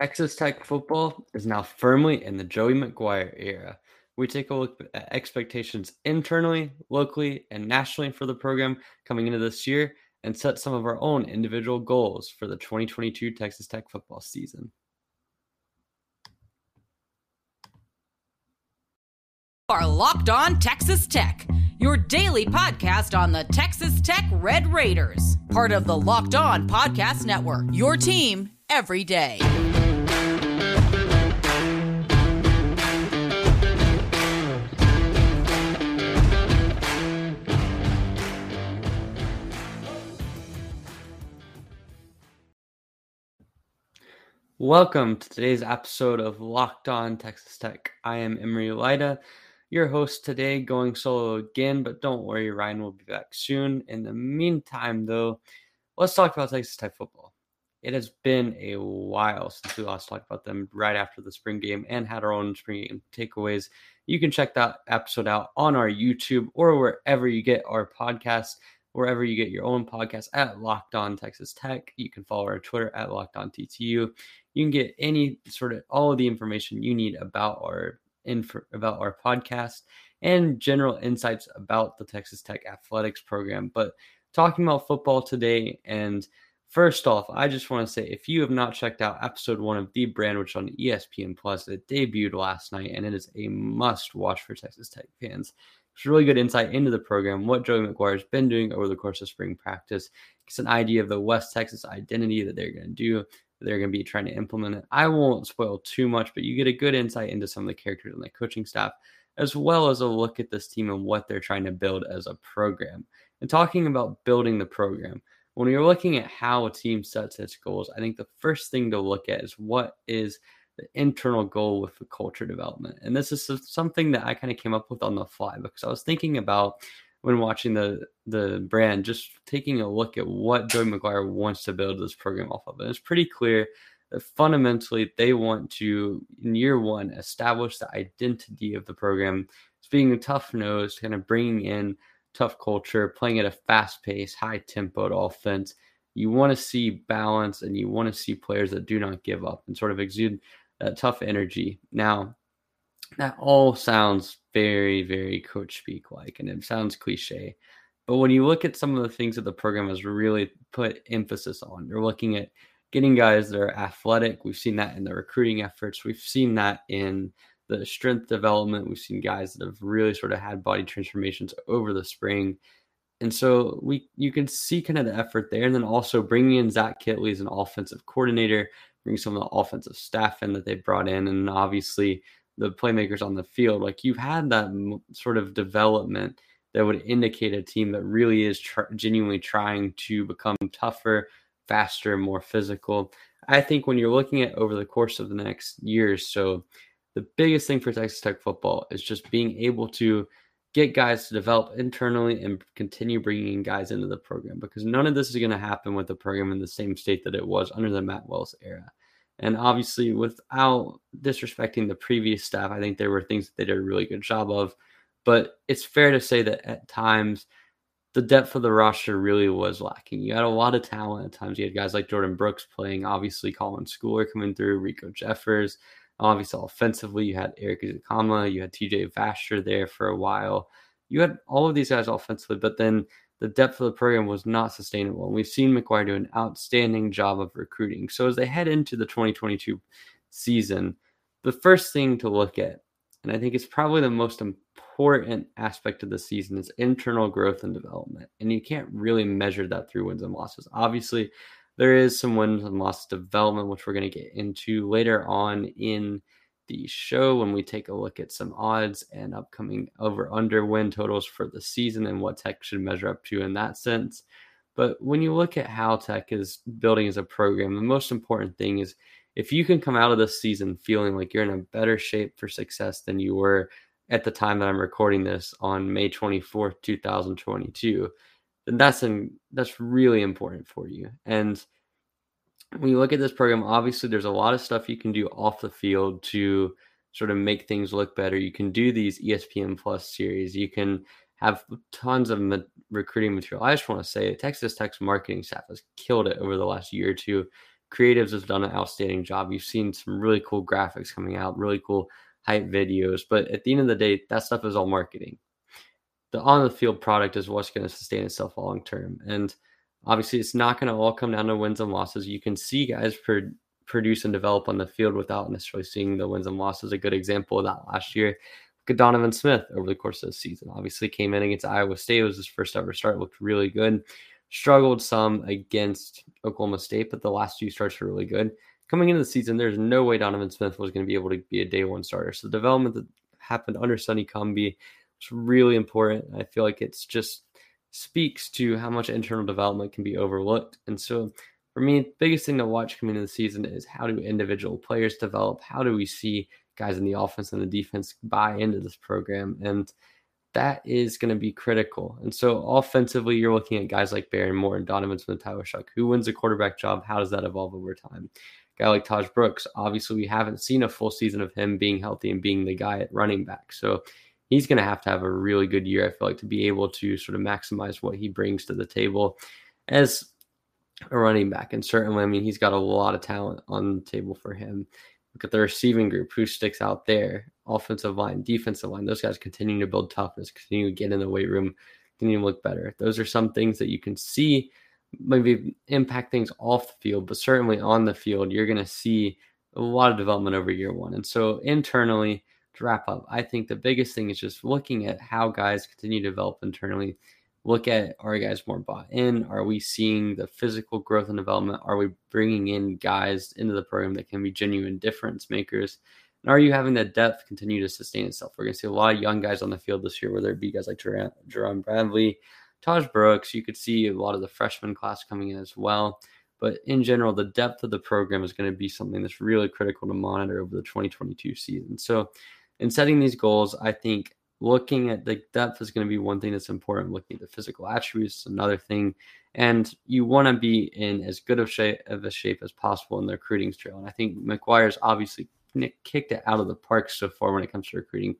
Texas Tech football is now firmly in the Joey McGuire era. We take a look at expectations internally, locally, and nationally for the program coming into this year and set some of our own individual goals for the 2022 Texas Tech football season. Are Locked On Texas Tech, your daily podcast on the Texas Tech Red Raiders, part of the Locked On Podcast Network, your team every day. Welcome to today's episode of Locked On Texas Tech. I am Emory Lida, your host today, going solo again, but don't worry, Ryan will be back soon. In the meantime, though, let's talk about Texas Tech football. It has been a while since we last talked about them right after the spring game and had our own spring game takeaways. You can check that episode out on our YouTube or wherever you get our podcast wherever you get your own podcast at Locked On Texas Tech. You can follow our Twitter at Locked On TTU. You can get any sort of all of the information you need about our info, about our podcast and general insights about the Texas Tech athletics program. But talking about football today and First off, I just want to say if you have not checked out episode one of The Brand, which on ESPN Plus, it debuted last night, and it is a must watch for Texas Tech fans. It's really good insight into the program, what Joey McGuire has been doing over the course of spring practice. It's an idea of the West Texas identity that they're going to do, they're going to be trying to implement it. I won't spoil too much, but you get a good insight into some of the characters on the coaching staff, as well as a look at this team and what they're trying to build as a program. And talking about building the program, when you're looking at how a team sets its goals, I think the first thing to look at is what is – the internal goal with the culture development. And this is something that I kind of came up with on the fly because I was thinking about when watching the the brand, just taking a look at what Joey McGuire wants to build this program off of. And it's pretty clear that fundamentally they want to, in year one, establish the identity of the program. It's being a tough nose, kind of bringing in tough culture, playing at a fast pace, high tempoed offense. You want to see balance and you want to see players that do not give up and sort of exude that tough energy. Now, that all sounds very, very coach speak like, and it sounds cliche. But when you look at some of the things that the program has really put emphasis on, you're looking at getting guys that are athletic. We've seen that in the recruiting efforts. We've seen that in the strength development. We've seen guys that have really sort of had body transformations over the spring. And so we you can see kind of the effort there. And then also bringing in Zach Kittley as an offensive coordinator bring some of the offensive staff in that they brought in, and obviously the playmakers on the field. Like you've had that sort of development that would indicate a team that really is tr- genuinely trying to become tougher, faster, more physical. I think when you're looking at over the course of the next years, so the biggest thing for Texas Tech football is just being able to get guys to develop internally and continue bringing guys into the program because none of this is going to happen with the program in the same state that it was under the Matt Wells era. And obviously, without disrespecting the previous staff, I think there were things that they did a really good job of. But it's fair to say that at times, the depth of the roster really was lacking. You had a lot of talent at times. You had guys like Jordan Brooks playing, obviously Colin Schooler coming through, Riko Jeffers. Obviously, offensively, you had Erik Ezukanma, you had TJ Vasher there for a while. You had all of these guys offensively, but then the depth of the program was not sustainable. And we've seen McGuire do an outstanding job of recruiting. So as they head into the 2022 season, the first thing to look at, and I think it's probably the most important aspect of the season, is internal growth and development. And you can't really measure that through wins and losses. Obviously, there is some wins and losses development, which we're going to get into later on in the show when we take a look at some odds and upcoming over under win totals for the season and what Tech should measure up to in that sense. But when you look at how Tech is building as a program, the most important thing is if you can come out of this season feeling like you're in a better shape for success than you were at the time that I'm recording this on May 24th, 2022, then that's that's really important for you. And when you look at this program, obviously there's a lot of stuff you can do off the field to sort of make things look better. You can do these ESPN Plus series. You can have tons of ma- recruiting material. I just want to say Texas Tech's marketing staff has killed it over the last year or two creatives have done an outstanding job. You've seen some really cool graphics coming out, really cool hype videos. But at the end of the day, that stuff is all marketing. The on the field product is what's going to sustain itself long term. And obviously, it's not going to all come down to wins and losses. You can see guys pro- produce and develop on the field without necessarily seeing the wins and losses. A good example of that last year. Look at Donovan Smith over the course of the season. Obviously, came in against Iowa State. It was his first ever start. Looked really good struggled some against Oklahoma State, but the last two starts were really good. Coming into the season, there's no way Donovan Smith was going to be able to be a day one starter. So the development that happened under Sonny Cumbie was really important. I feel like it's just speaks to how much internal development can be overlooked. And so for me, biggest thing to watch coming into the season is how do individual players develop? How do we see guys in the offense and the defense buy into this program? And that is going to be critical. And so offensively, you're looking at guys like Barron Moore and Donovan Smith Tyler Who wins the quarterback job? How does that evolve over time? guy like Tahj Brooks, obviously we haven't seen a full season of him being healthy and being the guy at running back. So he's going to have to have a really good year, I feel like, to be able to sort of maximize what he brings to the table as a running back. And certainly, I mean, he's got a lot of talent on the table for him. Look at the receiving group, who sticks out there offensive line, defensive line. Those guys continuing to build toughness, continue to get in the weight room, continue to look better. Those are some things that you can see maybe impact things off the field, but certainly on the field, you're going to see a lot of development over year one. And so internally, wrap up, I think the biggest thing is just looking at how guys continue to develop internally look at are guys more bought in? Are we seeing the physical growth and development? Are we bringing in guys into the program that can be genuine difference makers? And are you having that depth continue to sustain itself? We're going to see a lot of young guys on the field this year, whether it be guys like Jerand Bradley, Tahj Brooks. You could see a lot of the freshman class coming in as well. But in general, the depth of the program is going to be something that's really critical to monitor over the 2022 season. So, in setting these goals, I think looking at the depth is going to be one thing that's important. Looking at the physical attributes, is another thing, and you want to be in as good of shape of a shape as possible in the recruiting trail. And I think McGuire's obviously kicked it out of the park so far when it comes to recruiting.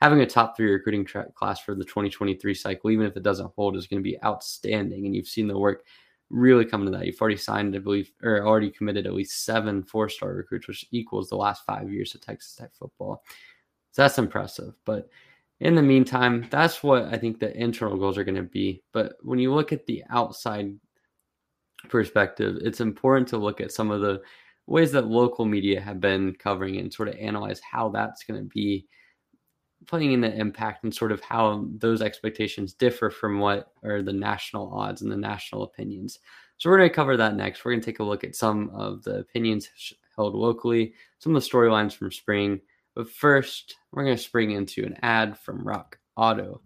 Having a top three recruiting class for the 2023 cycle, even if it doesn't hold, is going to be outstanding. And you've seen the work really come to that. You've already signed, I believe, or already committed at least seven four star recruits, which equals the last five years of Texas Tech football. So that's impressive. But in the meantime, that's what I think the internal goals are going to be. But when you look at the outside perspective, it's important to look at some of the ways that local media have been covering and sort of analyze how that's going to be playing in the impact and sort of how those expectations differ from what are the national odds and the national opinions. So we're going to cover that next. We're going to take a look at some of the opinions held locally, some of the storylines from spring, but first, we're going to spring into an ad from Rock Auto.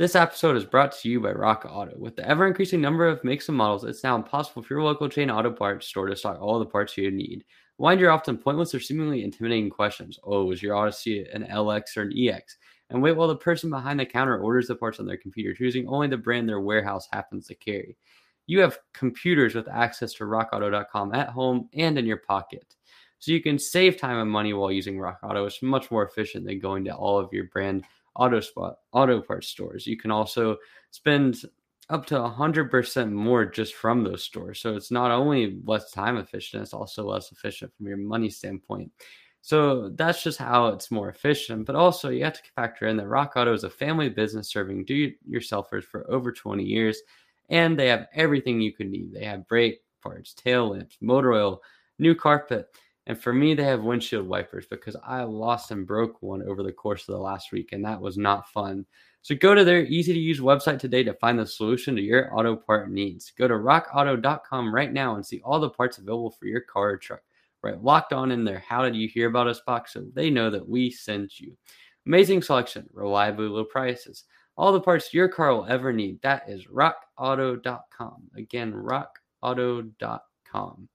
This episode is brought to you by RockAuto. With the ever increasing number of makes and models, it's now impossible for your local chain auto parts store to stock all the parts you need. Wind your often pointless or seemingly intimidating questions. Oh, is your Odyssey an LX or an EX? And wait while the person behind the counter orders the parts on their computer, choosing only the brand their warehouse happens to carry. You have computers with access to rockauto.com at home and in your pocket. So you can save time and money while using RockAuto. It's much more efficient than going to all of your brand auto spot auto parts stores. You can also spend up to 100% more just from those stores. So it's not only less time efficient, it's also less efficient from your money standpoint. So that's just how it's more efficient. But also, you have to factor in that RockAuto is a family business serving do yourselfers for over 20 years. And they have everything you could need. They have brake parts, tail lamps, motor oil, new carpet. And for me, they have windshield wipers because I lost and broke one over the course of the last week, and that was not fun. So go to their easy to use website today to find the solution to your auto part needs. Go to rockauto.com right now and see all the parts available for your car or truck. Right, locked on in there. How did you hear about us box so they know that we sent you? Amazing selection, reliably low prices, all the parts your car will ever need. That is rockauto.com. Again, rockauto.com.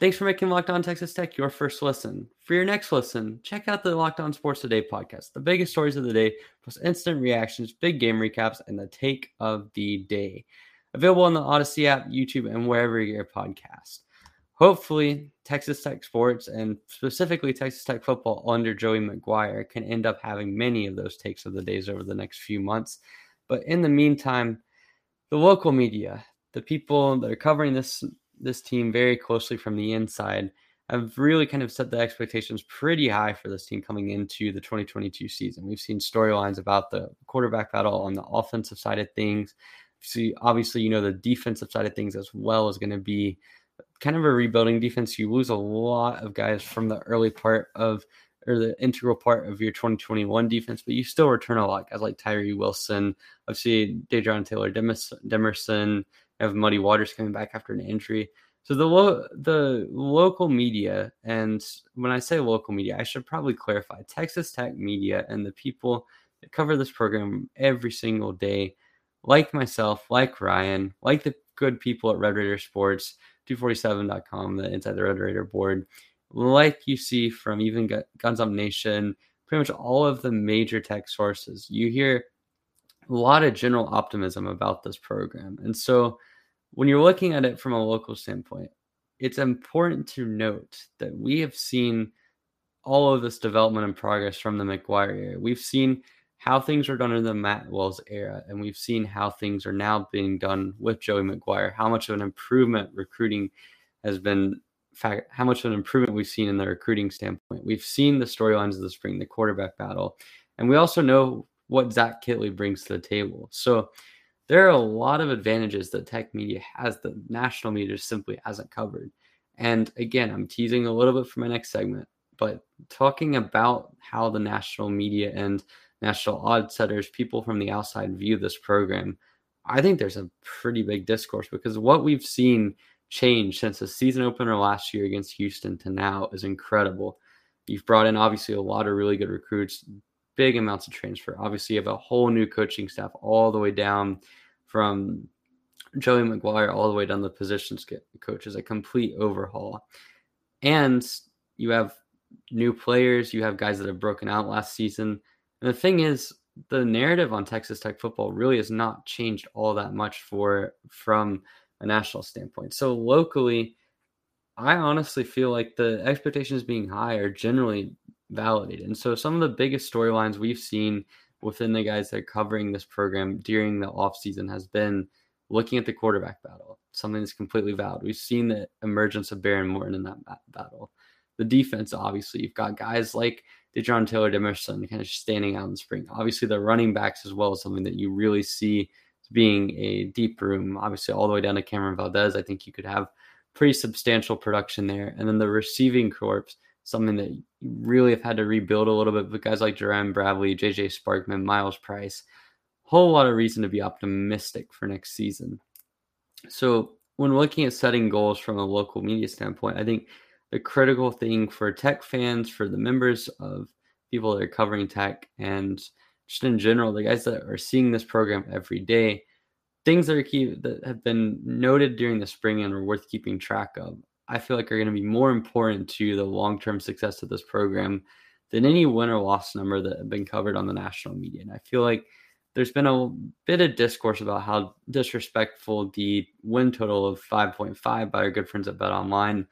Thanks for making Locked On Texas Tech your first listen. For your next listen, check out the Locked On Sports Today podcast, the biggest stories of the day, plus instant reactions, big game recaps, and the take of the day. Available on the Odyssey app, YouTube, and wherever you get your podcast. Hopefully, Texas Tech sports and specifically Texas Tech football under Joey McGuire can end up having many of those takes of the days over the next few months. But in the meantime, the local media, the people that are covering this this team very closely from the inside I've really kind of set the expectations pretty high for this team coming into the 2022 season. We've seen storylines about the quarterback battle on the offensive side of things. See, obviously, you know, the defensive side of things as well is going to be kind of a rebuilding defense. You lose a lot of guys from the early part of or the integral part of your 2021 defense, but you still return a lot. Guys like Tyree Wilson, obviously Dadrion Taylor Demerson, have Muddy Waters coming back after an injury. So the lo- the local media, and when I say local media, I should probably clarify Texas Tech media and the people that cover this program every single day, like myself, like Ryan, like the good people at Red Raider Sports, 247.com, the Inside the Red Raider board, like you see from even Guns Up Nation, pretty much all of the major tech sources. You hear a lot of general optimism about this program. And so when you're looking at it from a local standpoint, it's important to note that we have seen all of this development and progress from the McGuire era. We've seen how things are done in the Matt Wells era, and we've seen how things are now being done with Joey McGuire. How much of an improvement recruiting has been, fact, how much of an improvement we've seen in the recruiting standpoint. We've seen the storylines of the spring, the quarterback battle, and we also know what Zach Kittley brings to the table. So there are a lot of advantages that tech media has that national media simply hasn't covered. And again, I'm teasing a little bit for my next segment, but talking about how the national media and national odds setters, people from the outside view this program, I think there's a pretty big discourse because what we've seen change since the season opener last year against Houston to now is incredible. You've brought in obviously a lot of really good recruits, big amounts of transfer. Obviously, you have a whole new coaching staff all the way down from Joey McGuire all the way down the positions coaches, a complete overhaul. And you have new players, you have guys that have broken out last season. And the thing is, the narrative on Texas Tech football really has not changed all that much for from a national standpoint. So locally, I honestly feel like the expectations being high are generally validated. And so some of the biggest storylines we've seen within the guys that are covering this program during the offseason has been looking at the quarterback battle, something that's completely valid. We've seen the emergence of Behren Morton in that battle. The defense, obviously, you've got guys like Dadrion Taylor Demerson kind of standing out in the spring. Obviously, the running backs as well is something that you really see being a deep room. Obviously, all the way down to Cameron Valdez, I think you could have pretty substantial production there. And then the receiving corps, something that you really have had to rebuild a little bit. But guys like Jerand Bradley, JJ Sparkman, Myles Price, whole lot of reason to be optimistic for next season. So when looking at setting goals from a local media standpoint, I think the critical thing for tech fans, for the members of people that are covering tech, and just in general, the guys that are seeing this program every day, things that are key that have been noted during the spring and are worth keeping track of I feel like are going to be more important to the long term success of this program than any win or loss number that have been covered on the national media. And I feel like there's been a bit of discourse about how disrespectful the win total of 5.5 by our good friends at BetOnline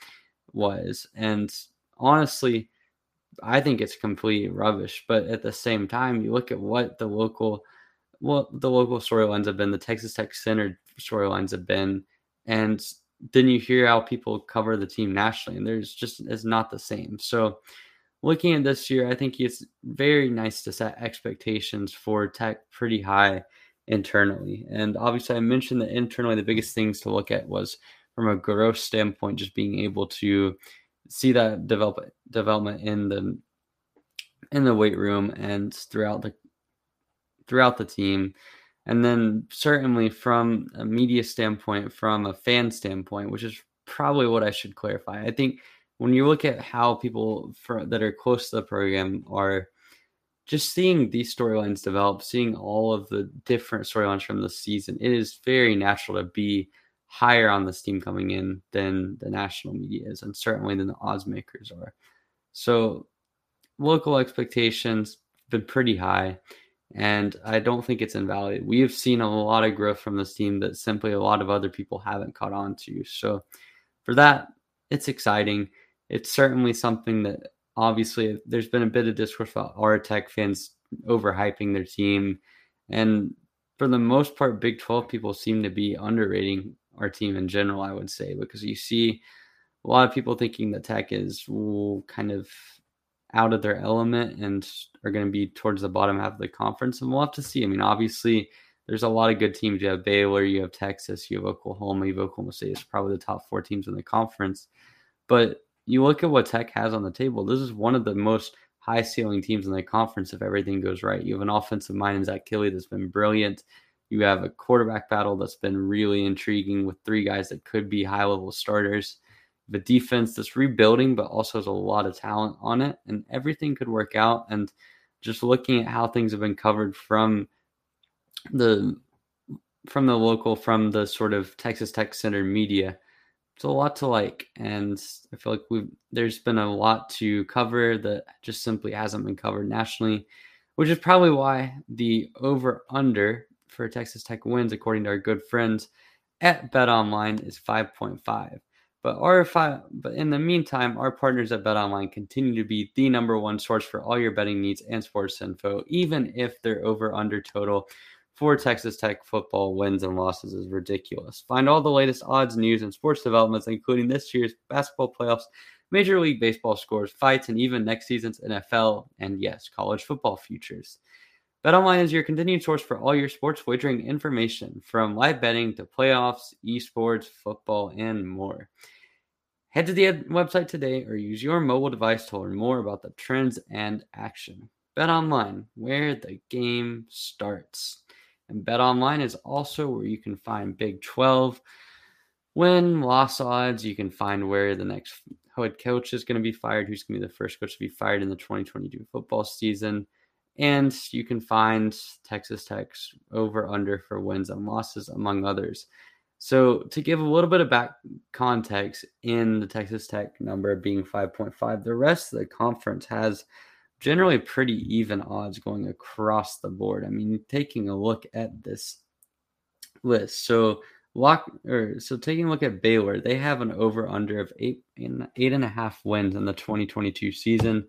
was. And honestly, I think it's complete rubbish. But at the same time, you look at what the local well, the local storylines have been, the Texas Tech centered storylines have been, and then you hear how people cover the team nationally, and there's just it's not the same. So, looking at this year, I think it's very nice to set expectations for Tech pretty high internally. And obviously, I mentioned that internally, the biggest things to look at was from a growth standpoint, just being able to see that develop development in the in the weight room and throughout the throughout the team and then certainly from a media standpoint, from a fan standpoint, which is probably what I should clarify. I think when you look at how people for, that are close to the program are just seeing these storylines develop, seeing all of the different storylines from the season, it is very natural to be higher on this team coming in than the national media is, and certainly than the odds makers are. So local expectations been pretty high and I don't think it's invalid. We have seen a lot of growth from this team that simply a lot of other people haven't caught on to. So for that, it's exciting. It's certainly something that obviously there's been a bit of discourse about our tech fans overhyping their team. And for the most part, Big 12 people seem to be underrating our team in general, I would say, because you see a lot of people thinking that Tech is kind of out of their element and are going to be towards the bottom half of the conference. And we'll have to see. I mean, obviously, there's a lot of good teams. You have Baylor, you have Texas, you have Oklahoma, you have Oklahoma State. It's probably the top four teams in the conference. But you look at what Tech has on the table. This is one of the most high ceiling teams in the conference if everything goes right. You have an offensive mind in Zach Kittley that's been brilliant. You have a quarterback battle that's been really intriguing with three guys that could be high level starters the defense that's rebuilding, but also has a lot of talent on it, and everything could work out. And just looking at how things have been covered from the from the local, from the sort of Texas Tech Center media, it's a lot to like, and I feel like we've there's been a lot to cover that just simply hasn't been covered nationally, which is probably why the over under for Texas Tech wins, according to our good friends at BetOnline, is 5.5. But our fi- but in the meantime, our partners at BetOnline continue to be the number one source for all your betting needs and sports info, even if their over under total for Texas Tech football wins and losses is ridiculous. Find all the latest odds, news, and sports developments, including this year's basketball playoffs, Major League Baseball scores, fights, and even next season's NFL and yes, college football futures. BetOnline is your continued source for all your sports wagering information, from live betting to playoffs, esports, football, and more. Head to the website today or use your mobile device to learn more about the trends and action. BetOnline, where the game starts. And BetOnline is also where you can find Big 12 win, loss odds. You can find where the next head coach is going to be fired, who's going to be the first coach to be fired in the 2022 football season. And you can find Texas Tech's over under for wins and losses, among others. So, to give a little bit of back context in the Texas Tech number being 5.5, the rest of the conference has generally pretty even odds going across the board. I mean, taking a look at this list. So, lock or so taking a look at Baylor, they have an over under of eight and eight and a half wins in the 2022 season.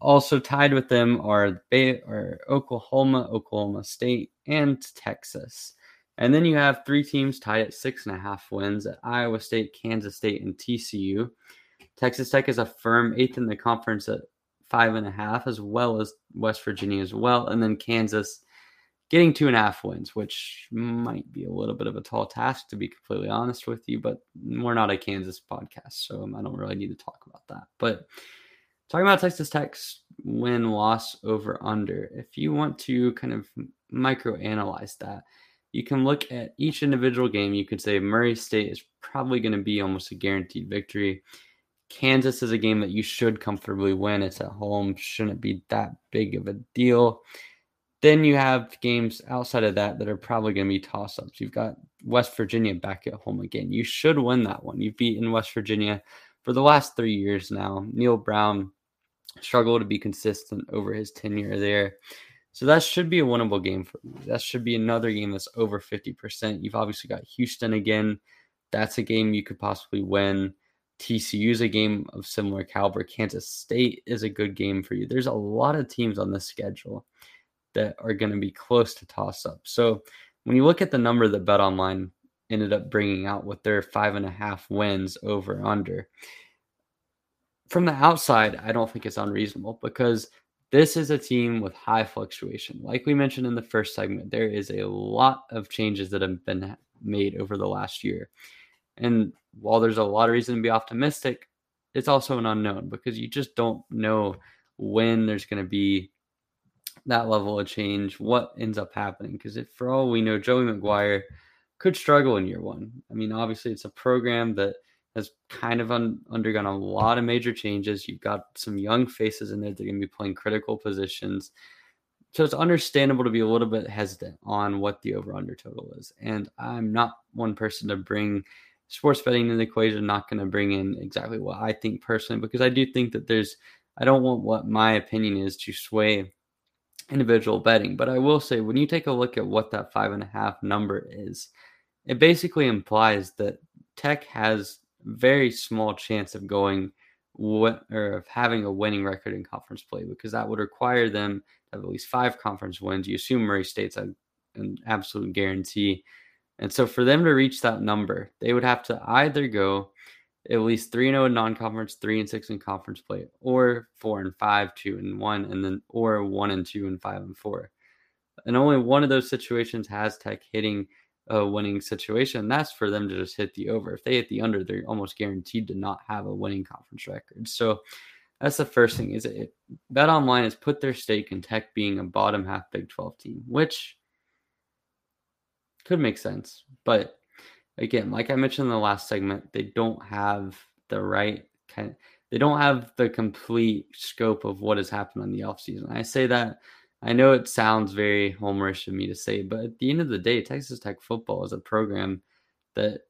Also tied with them are Bay or Oklahoma, Oklahoma State, and Texas. And then you have three teams tied at six and a half wins at Iowa State, Kansas State, and TCU. Texas Tech is a firm eighth in the conference at five and a half, as well as West Virginia as well. And then Kansas getting two and a half wins, which might be a little bit of a tall task, to be completely honest with you. But we're not a Kansas podcast, so I don't really need to talk about that. But talking about Texas Tech's win loss over under, if you want to kind of micro analyze that, you can look at each individual game. You could say Murray State is probably going to be almost a guaranteed victory. Kansas is a game that you should comfortably win. It's at home, shouldn't be that big of a deal. Then you have games outside of that that are probably going to be toss ups. You've got West Virginia back at home again. You should win that one. You've beaten West Virginia for the last three years now. Neal Brown struggled to be consistent over his tenure there. So that should be a winnable game for you. That should be another game that's over 50%. You've obviously got Houston again. That's a game you could possibly win. TCU is a game of similar caliber. Kansas State is a good game for you. There's a lot of teams on the schedule that are going to be close to toss up. So when you look at the number that BetOnline ended up bringing out with their five and a half wins over under, from the outside, I don't think it's unreasonable because this is a team with high fluctuation. Like we mentioned in the first segment, there is a lot of changes that have been made over the last year. And while there's a lot of reason to be optimistic, it's also an unknown because you just don't know when there's going to be that level of change, what ends up happening. Because for all we know, Joey McGuire could struggle in year one. I mean, obviously, it's a program that has kind of un- undergone a lot of major changes. You've got some young faces in there that are going to be playing critical positions. So it's understandable to be a little bit hesitant on what the over under total is. And I'm not one person to bring sports betting in the equation, not going to bring in exactly what I think personally, because I do think that there's, I don't want what my opinion is to sway individual betting. But I will say, when you take a look at what that five and a half number is, it basically implies that Tech has very small chance of going what or of having a winning record in conference play because that would require them to have at least five conference wins. You assume Murray State's an absolute guarantee. And so for them to reach that number, they would have to either go at least 3 0 in non conference, 3 and 6 in conference play, or 4 and 5, 2 and 1, and then or 1 and 2 and 5 and 4. And only one of those situations has Tech hitting a winning situation. That's for them to just hit the over. If they hit the under, they're almost guaranteed to not have a winning conference record. So that's the first thing is it BetOnline has put their stake in Tech being a bottom half Big 12 team, which could make sense. But again, like I mentioned in the last segment, they don't have the right kind they don't have the complete scope of what has happened on the offseason. I say that I know it sounds very homerish of me to say, but at the end of the day, Texas Tech football is a program that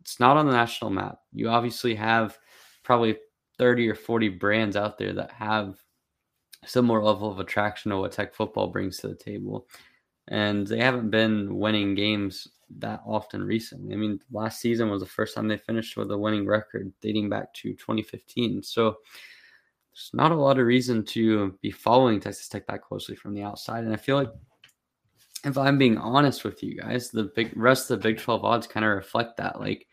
it's not on the national map. You obviously have probably 30 or 40 brands out there that have similar level of attraction to what Tech football brings to the table. And they haven't been winning games that often recently. I mean, last season was the first time they finished with a winning record dating back to 2015. So there's not a lot of reason to be following Texas Tech that closely from the outside. And I feel like if I'm being honest with you guys, the big rest of the Big 12 odds kind of reflect that. Like,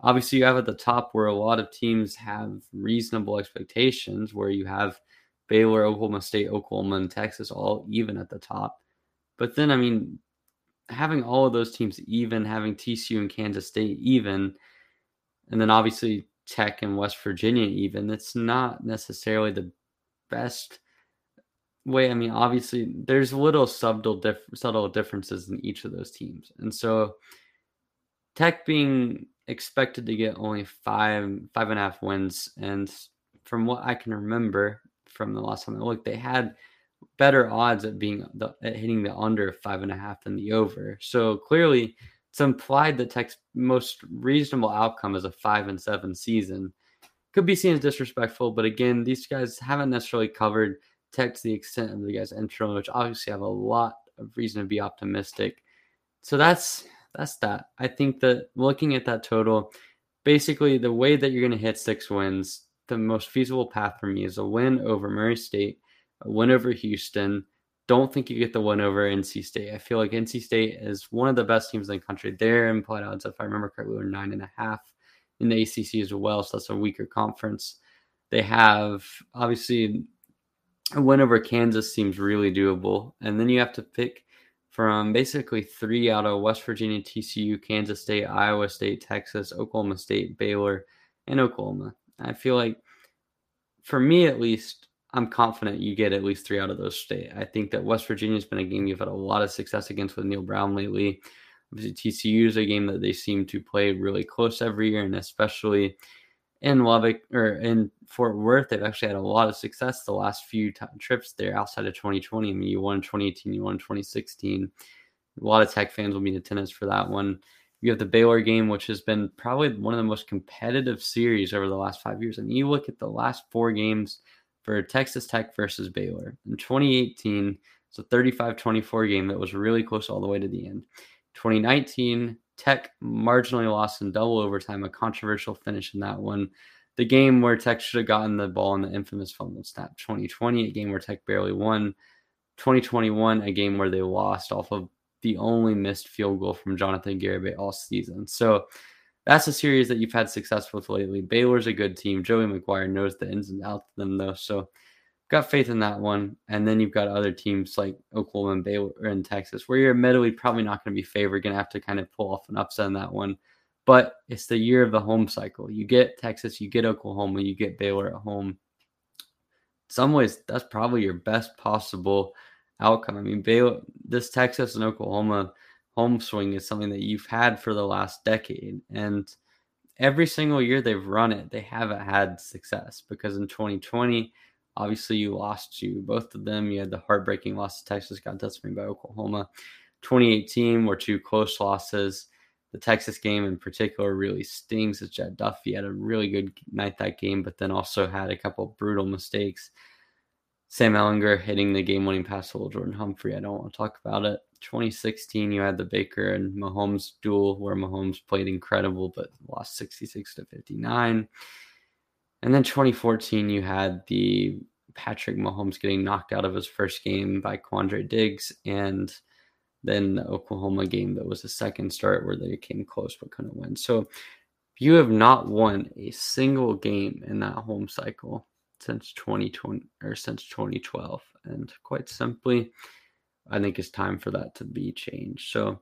obviously, you have at the top where a lot of teams have reasonable expectations, where you have Baylor, Oklahoma State, Oklahoma, and Texas all even at the top. But then, I mean, having all of those teams even, having TCU and Kansas State even, and then obviously Tech and West Virginia, even, it's not necessarily the best way. I mean, obviously, there's little subtle, diff- subtle differences in each of those teams. And so, Tech being expected to get only five, five and a half wins. And from what I can remember from the last time I looked, they had better odds at being the, at hitting the under five and a half than the over. So clearly, it's implied that Tech's most reasonable outcome is a five and seven season. Could be seen as disrespectful, but again, these guys haven't necessarily covered Tech to the extent of the guys entering, which obviously have a lot of reason to be optimistic. So that's that's that. I think that looking at that total, basically the way that you're going to hit six wins, the most feasible path for me is a win over Murray State, a win over Houston, don't think you get the one over NC State. I feel like NC State is one of the best teams in the country. Their implied odds, if I remember correctly, were nine and a half in the ACC as well. So that's a weaker conference. They have obviously a win over Kansas seems really doable, and then you have to pick from basically three out of West Virginia, TCU, Kansas State, Iowa State, Texas, Oklahoma State, Baylor, and Oklahoma. I feel like, for me at least, I'm confident you get at least three out of those state. I think that West Virginia has been a game you've had a lot of success against with Neal Brown lately. TCU is a game that they seem to play really close every year, and especially in Lubbock or in Fort Worth, they've actually had a lot of success the last few t- trips there outside of 2020. I mean, you won 2018, you won 2016. A lot of Tech fans will be in attendance for that one. You have the Baylor game, which has been probably one of the most competitive series over the last five years. And you look at the last four games for Texas Tech versus Baylor. In 2018, it's a 35 24 game that was really close all the way to the end. 2019, Tech marginally lost in double overtime, a controversial finish in that one. The game where Tech should have gotten the ball in the infamous fumble snap. 2020, a game where Tech barely won. 2021, a game where they lost off of the only missed field goal from Jonathan Garibay all season. So that's a series that you've had success with lately. Baylor's a good team. Joey McGuire knows the ins and outs of them, though. So got faith in that one. And then you've got other teams like Oklahoma and Baylor in Texas, where you're admittedly probably not going to be favored. Going to have to kind of pull off an upset in that one. But it's the year of the home cycle. You get Texas, you get Oklahoma, you get Baylor at home. Some ways, that's probably your best possible outcome. I mean, Baylor, this Texas and Oklahoma home swing is something that you've had for the last decade. And every single year they've run it, they haven't had success because in 2020, obviously you lost to both of them. You had the heartbreaking loss to Texas, got decimated by Oklahoma. 2018 were two close losses. The Texas game in particular really stings as Jett Duffy had a really good night that game, but then also had a couple brutal mistakes. Sam Ehlinger hitting the game winning pass to Jordan Humphrey. I don't want to talk about it. 2016, you had the Baker and Mahomes duel where Mahomes played incredible but lost 66 to 59. And then 2014, you had the Patrick Mahomes getting knocked out of his first game by Quandre Diggs and Then the Oklahoma game that was the second start where they came close but couldn't win. So you have not won a single game in that home cycle since 2020 or since 2012. And quite simply, I think it's time for that to be changed. So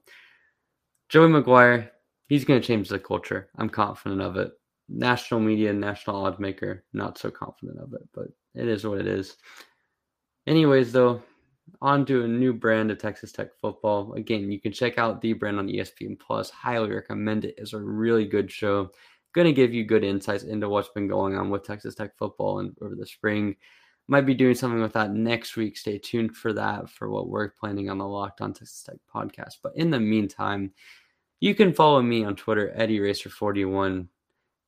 Joey McGuire, he's going to change the culture. I'm confident of it. National media, national odds maker, not so confident of it, but it is what it is. Anyways, though, on to a new brand of Texas Tech football. Again, you can check out the brand on ESPN Plus. Highly recommend it. It's a really good show. Going to give you good insights into what's been going on with Texas Tech football and over the spring. Might be doing something with that next week. Stay tuned for that for what we're planning on the Locked On Texas Tech podcast. But in the meantime, you can follow me on Twitter, Eddie Racer41.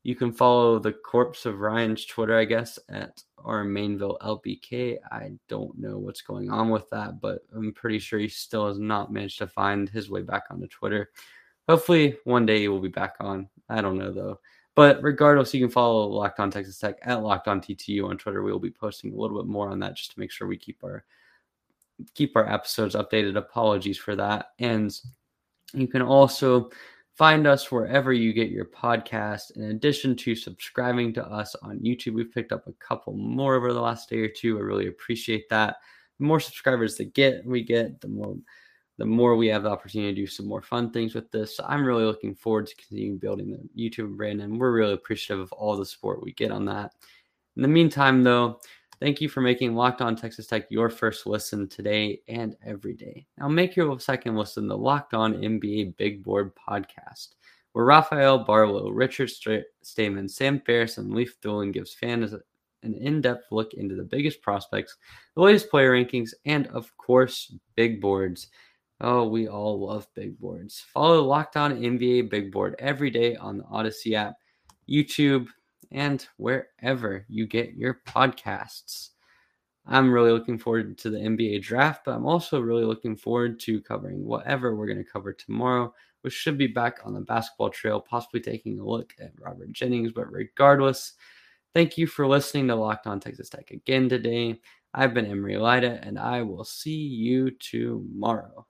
You can follow the corpse of Ryan's Twitter, I guess, at our Mainville LBK. I don't know what's going on with that, but I'm pretty sure he still has not managed to find his way back onto Twitter. Hopefully, one day he will be back on. I don't know though. But regardless, you can follow Locked On Texas Tech at Locked On TTU on Twitter. We will be posting a little bit more on that just to make sure we keep our keep our episodes updated. Apologies for that. And you can also Find us wherever you get your podcast. In addition to subscribing to us on YouTube, we've picked up a couple more over the last day or two. I really appreciate that. The more subscribers that get we get, the more the more we have the opportunity to do some more fun things with this. So I'm really looking forward to continuing building the YouTube brand, and we're really appreciative of all the support we get on that. In the meantime, though, Thank you for making Locked On Texas Tech your first listen today and every day. Now make your second listen the Locked On NBA Big Board podcast, where Rafael Barlowe, Richard Stayman, Sam Ferris, and Leif Thulin gives fans an in-depth look into the biggest prospects, the latest player rankings, and of course, big boards. Oh, we all love big boards. Follow Locked On NBA Big Board every day on the Odyssey app, YouTube, and wherever you get your podcasts. I'm really looking forward to the NBA draft, but I'm also really looking forward to covering whatever we're going to cover tomorrow, which should be back on the basketball trail, possibly taking a look at Robert Jennings. But regardless, thank you for listening to Locked On Texas Tech again today. I've been Emory Lida, and I will see you tomorrow.